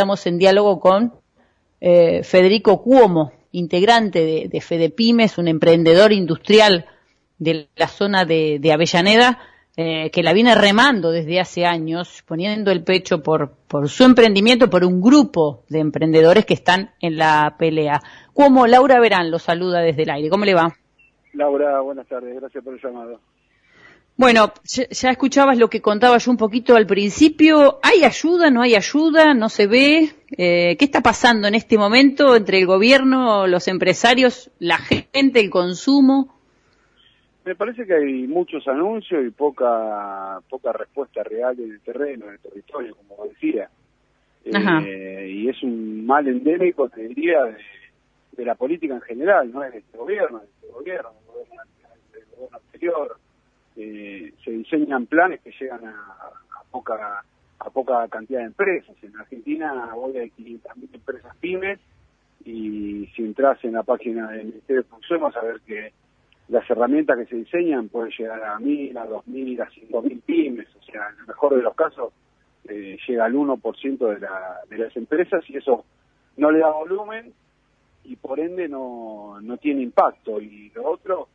estamos en diálogo con eh, Federico Cuomo, integrante de, de Fedepymes, un emprendedor industrial de la zona de, Avellaneda, eh, que la viene remando desde hace años, poniendo el pecho por, por su emprendimiento, por un grupo de emprendedores que están en la pelea. Cuomo, Laura Verán lo saluda desde el aire. ¿Cómo le va? Laura, buenas tardes. Gracias por el llamado. Bueno, ya escuchabas lo que contaba yo un poquito al principio. ¿Hay ayuda? ¿No hay ayuda? ¿No se ve? Eh, ¿Qué está pasando en este momento entre el gobierno, los empresarios, la gente, el consumo? Me parece que hay muchos anuncios y poca poca respuesta real en el terreno, en el territorio, como decía. Eh, y es un mal endémico, te diría, de, la política en general, no es de este gobierno, de este gobierno, del gobierno, anterior. Eh, se diseñan planes que llegan a, poca a poca cantidad de empresas. En Argentina hoy hay 500.000 empresas pymes y si entras en la página del Ministerio de Producción vas a ver que las herramientas que se diseñan pueden llegar a mil, a dos mil, a cinco mil pymes, o sea, en el mejor de los casos eh, llega al 1% de, la, de las empresas y eso no le da volumen y por ende no, no tiene impacto. Y lo otro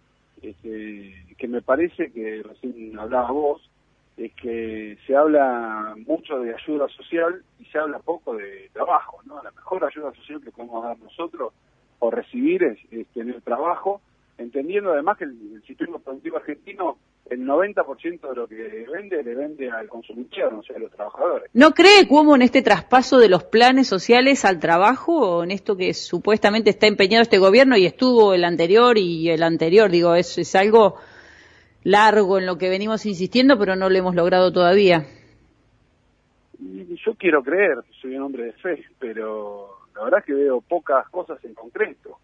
este, que me parece que recién hablaba vos, es que se habla mucho de ayuda social y se habla poco de trabajo, ¿no? La mejor ayuda social que podemos dar nosotros o recibir es tener trabajo entendiendo además que el, sistema productivo argentino el 90% de lo que vende le vende al consumidor, o sea, a los trabajadores. ¿No cree cómo en este traspaso de los planes sociales al trabajo o en esto que supuestamente está empeñado este gobierno y estuvo el anterior y el anterior? Digo, es, es algo largo en lo que venimos insistiendo, pero no lo hemos logrado todavía. Yo quiero creer, soy un hombre de fe, pero la verdad es que veo pocas cosas en concreto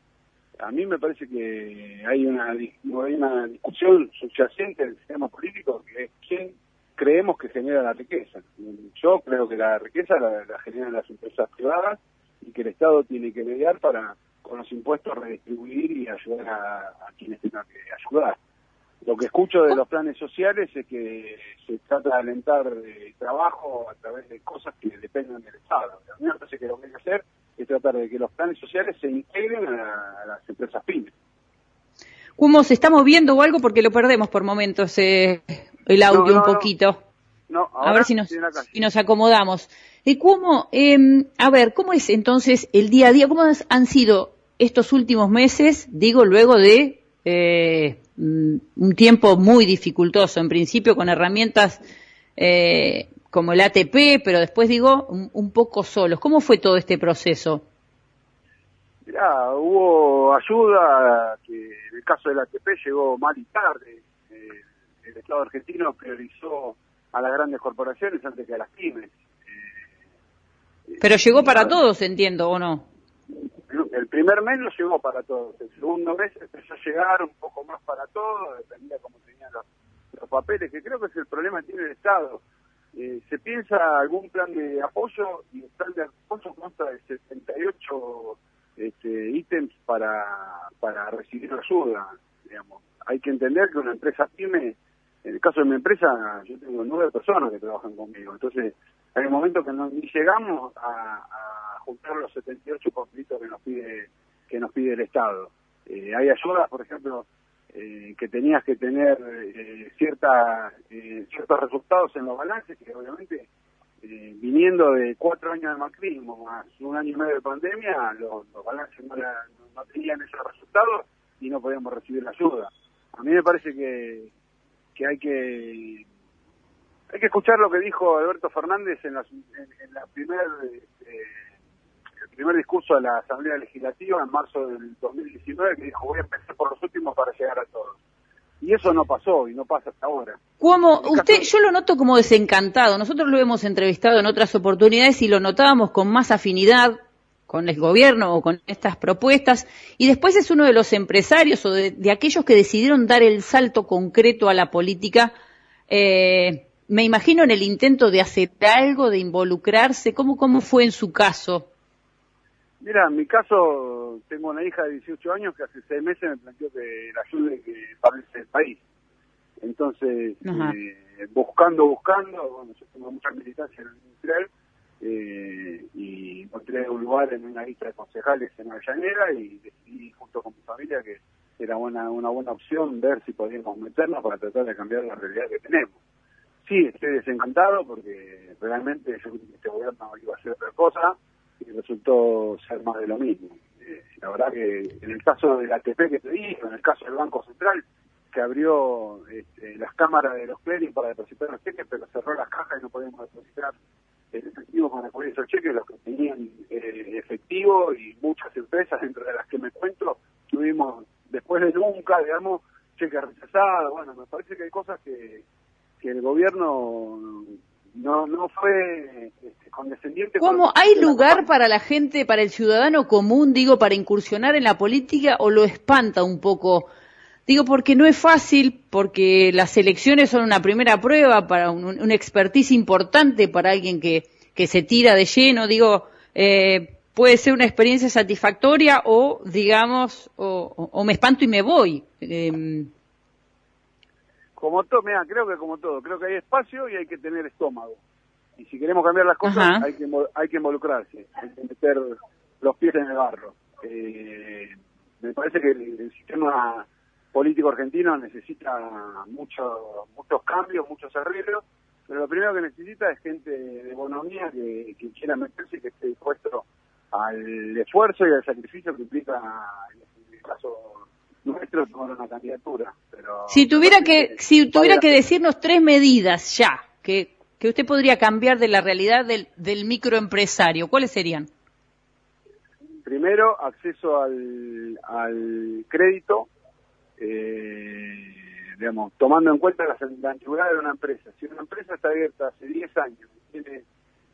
a mí me parece que hay una, hay una discusión subyacente del sistema político que es quién creemos que genera la riqueza. Yo creo que la riqueza la, generan las empresas privadas y que el Estado tiene que mediar para con los impuestos redistribuir y ayudar a, quienes tengan que ayudar. Lo que escucho de los planes sociales es que se trata de alentar el trabajo a través de cosas que dependen del Estado. A mí me parece que lo que hay que hacer es tratar de que los planes sociales se integren a, las empresas pymes. ¿Cómo se está moviendo o algo? Porque lo perdemos por momentos eh, el audio un poquito. No, a ver si nos, si nos acomodamos. ¿Y cómo, em, a ver, cómo es entonces el día a día? ¿Cómo han sido estos últimos meses? Digo, luego de eh, mm, un tiempo muy dificultoso, en principio con herramientas eh, como el ATP, pero después digo, un, poco solos. ¿Cómo fue todo este proceso? Mirá, hubo ayuda, que en el caso del ATP llegó mal y tarde. Eh, el Estado argentino priorizó a las grandes corporaciones antes que a las pymes. Eh, pero llegó para todos, entiendo, ¿o no? El primer mes no llegó para todos. El segundo mes empezó a llegar un poco más para todos, dependía cómo tenían los, los papeles, que creo que es el problema que tiene el Estado eh, se piensa algún plan de apoyo y el plan de apoyo consta de 78 este, ítems para, para recibir ayuda. Digamos. Hay que entender que una empresa pyme, en el caso de mi empresa, yo tengo nueve personas que trabajan conmigo. Entonces, hay un momento que no, ni llegamos a, juntar los 78 conflictos que nos pide que nos pide el Estado. Eh, hay ayudas, por ejemplo, eh, que tenías que tener eh, cierta, eh, ciertos resultados en los balances que obviamente eh, viniendo de cuatro años de macrismo más un año y medio de pandemia los, balances no, no, tenían esos resultados y no podíamos recibir la ayuda. A mí me parece que, que hay que hay que escuchar lo que dijo Alberto Fernández en la, en, la primera primer discurso de la Asamblea Legislativa en marzo del 2019 que dijo voy a empezar por los últimos para llegar a todos. Y eso no pasó y no pasa hasta ahora. Como usted, yo lo noto como desencantado. Nosotros lo hemos entrevistado en otras oportunidades y lo notábamos con más afinidad con el gobierno o con estas propuestas. Y después es uno de los empresarios o de, aquellos que decidieron dar el salto concreto a la política. Eh, me imagino en el intento de hacer algo, de involucrarse. ¿Cómo, cómo fue en su caso? Mira, en mi caso tengo una hija de 18 años que hace seis meses me planteó que la ayude que padece el país. Entonces, eh, buscando, buscando, bueno, yo tengo mucha militancia en el industrial eh, y encontré un lugar en una lista de concejales en Avellaneda y decidí junto con mi familia que era una, una buena opción ver si podíamos meternos para tratar de cambiar la realidad que tenemos. Sí, estoy desencantado porque realmente yo creí que este gobierno iba a hacer otra cosa y resultó ser más de lo mismo. Eh, la verdad que en el caso del ATP que te dije, en el caso del Banco Central, que abrió este, las cámaras de los clearing para depositar los cheques, pero cerró las cajas y no podíamos depositar el efectivo para poner esos cheques, los que tenían eh, efectivo y muchas empresas, entre las que me cuento, tuvimos después de nunca, digamos, cheques rechazados. Bueno, me parece que hay cosas que, que el gobierno no, no fue este, condescendiente. ¿Cómo hay lugar para la gente, para el ciudadano común, digo, para incursionar en la política o lo espanta un poco? Digo, porque no es fácil, porque las elecciones son una primera prueba para un, un expertise importante para alguien que, que se tira de lleno. Digo, eh, puede ser una experiencia satisfactoria o, digamos, o, me espanto y me voy. Em, como todo, mira, creo que como todo, creo que hay espacio y hay que tener estómago. Y si queremos cambiar las cosas, hay que, hay que involucrarse, hay que meter los pies en el barro. Eh, me parece que el, sistema político argentino necesita mucho, muchos cambios, muchos arreglos, pero lo primero que necesita es gente de economía que, que quiera meterse y que esté dispuesto al esfuerzo y al sacrificio que implica, en el caso nuestro, tomar una candidatura. Pero si tuviera que, si tuviera que decirnos tres medidas ya que, que usted podría cambiar de la realidad del, del microempresario, ¿cuáles serían? Primero, acceso al, al crédito, eh, digamos, tomando en cuenta la, la antigüedad de una empresa. Si una empresa está abierta hace 10 años, tiene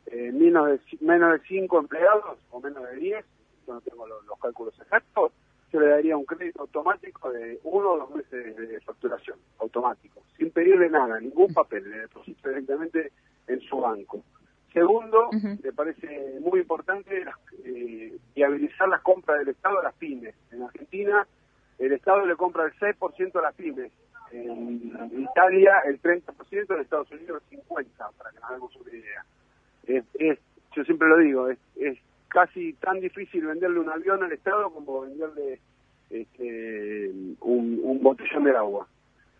eh, menos, de, menos de 5 empleados o menos de 10, yo no tengo los, cálculos exactos, yo le daría un crédito automático de uno o dos meses de facturación, automático, sin pedirle nada, ningún papel, le deposito directamente en su banco. Segundo, me parece muy importante eh, viabilizar las compras del Estado a las pymes. En Argentina, el Estado le compra el 6% a las pymes. En Italia, el 30%, en Estados Unidos, el 50%, para que nos hagamos una idea es, yo siempre lo digo, es, es casi tan difícil venderle un avión al Estado como venderle este, un, botellón de agua.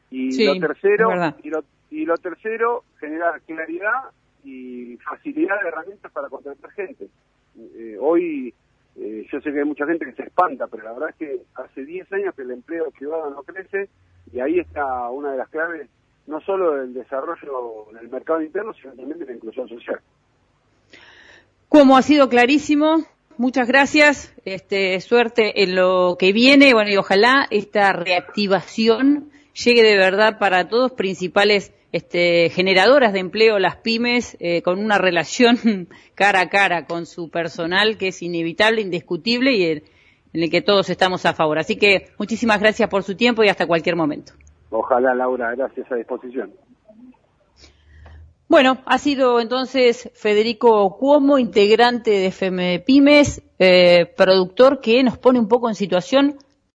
Y lo tercero, y lo, y lo tercero, generar claridad y facilidad de herramientas para contratar gente. Eh, hoy eh, yo sé que hay mucha gente que se espanta, pero la verdad es que hace 10 años que el empleo privado no crece y ahí está una de las claves no solo del desarrollo del mercado interno, sino también de la inclusión social. Como ha sido clarísimo, muchas gracias. Este, suerte en lo que viene. Bueno, y ojalá esta reactivación llegue de verdad para todos, principales este, generadoras de empleo, las pymes, eh, con una relación cara a cara con su personal que es inevitable, indiscutible y en, en el que todos estamos a favor. Así que muchísimas gracias por su tiempo y hasta cualquier momento. Ojalá, Laura, gracias a disposición. Bueno, ha sido entonces Federico Cuomo, integrante de FM Pymes, eh, productor que nos pone un poco en situación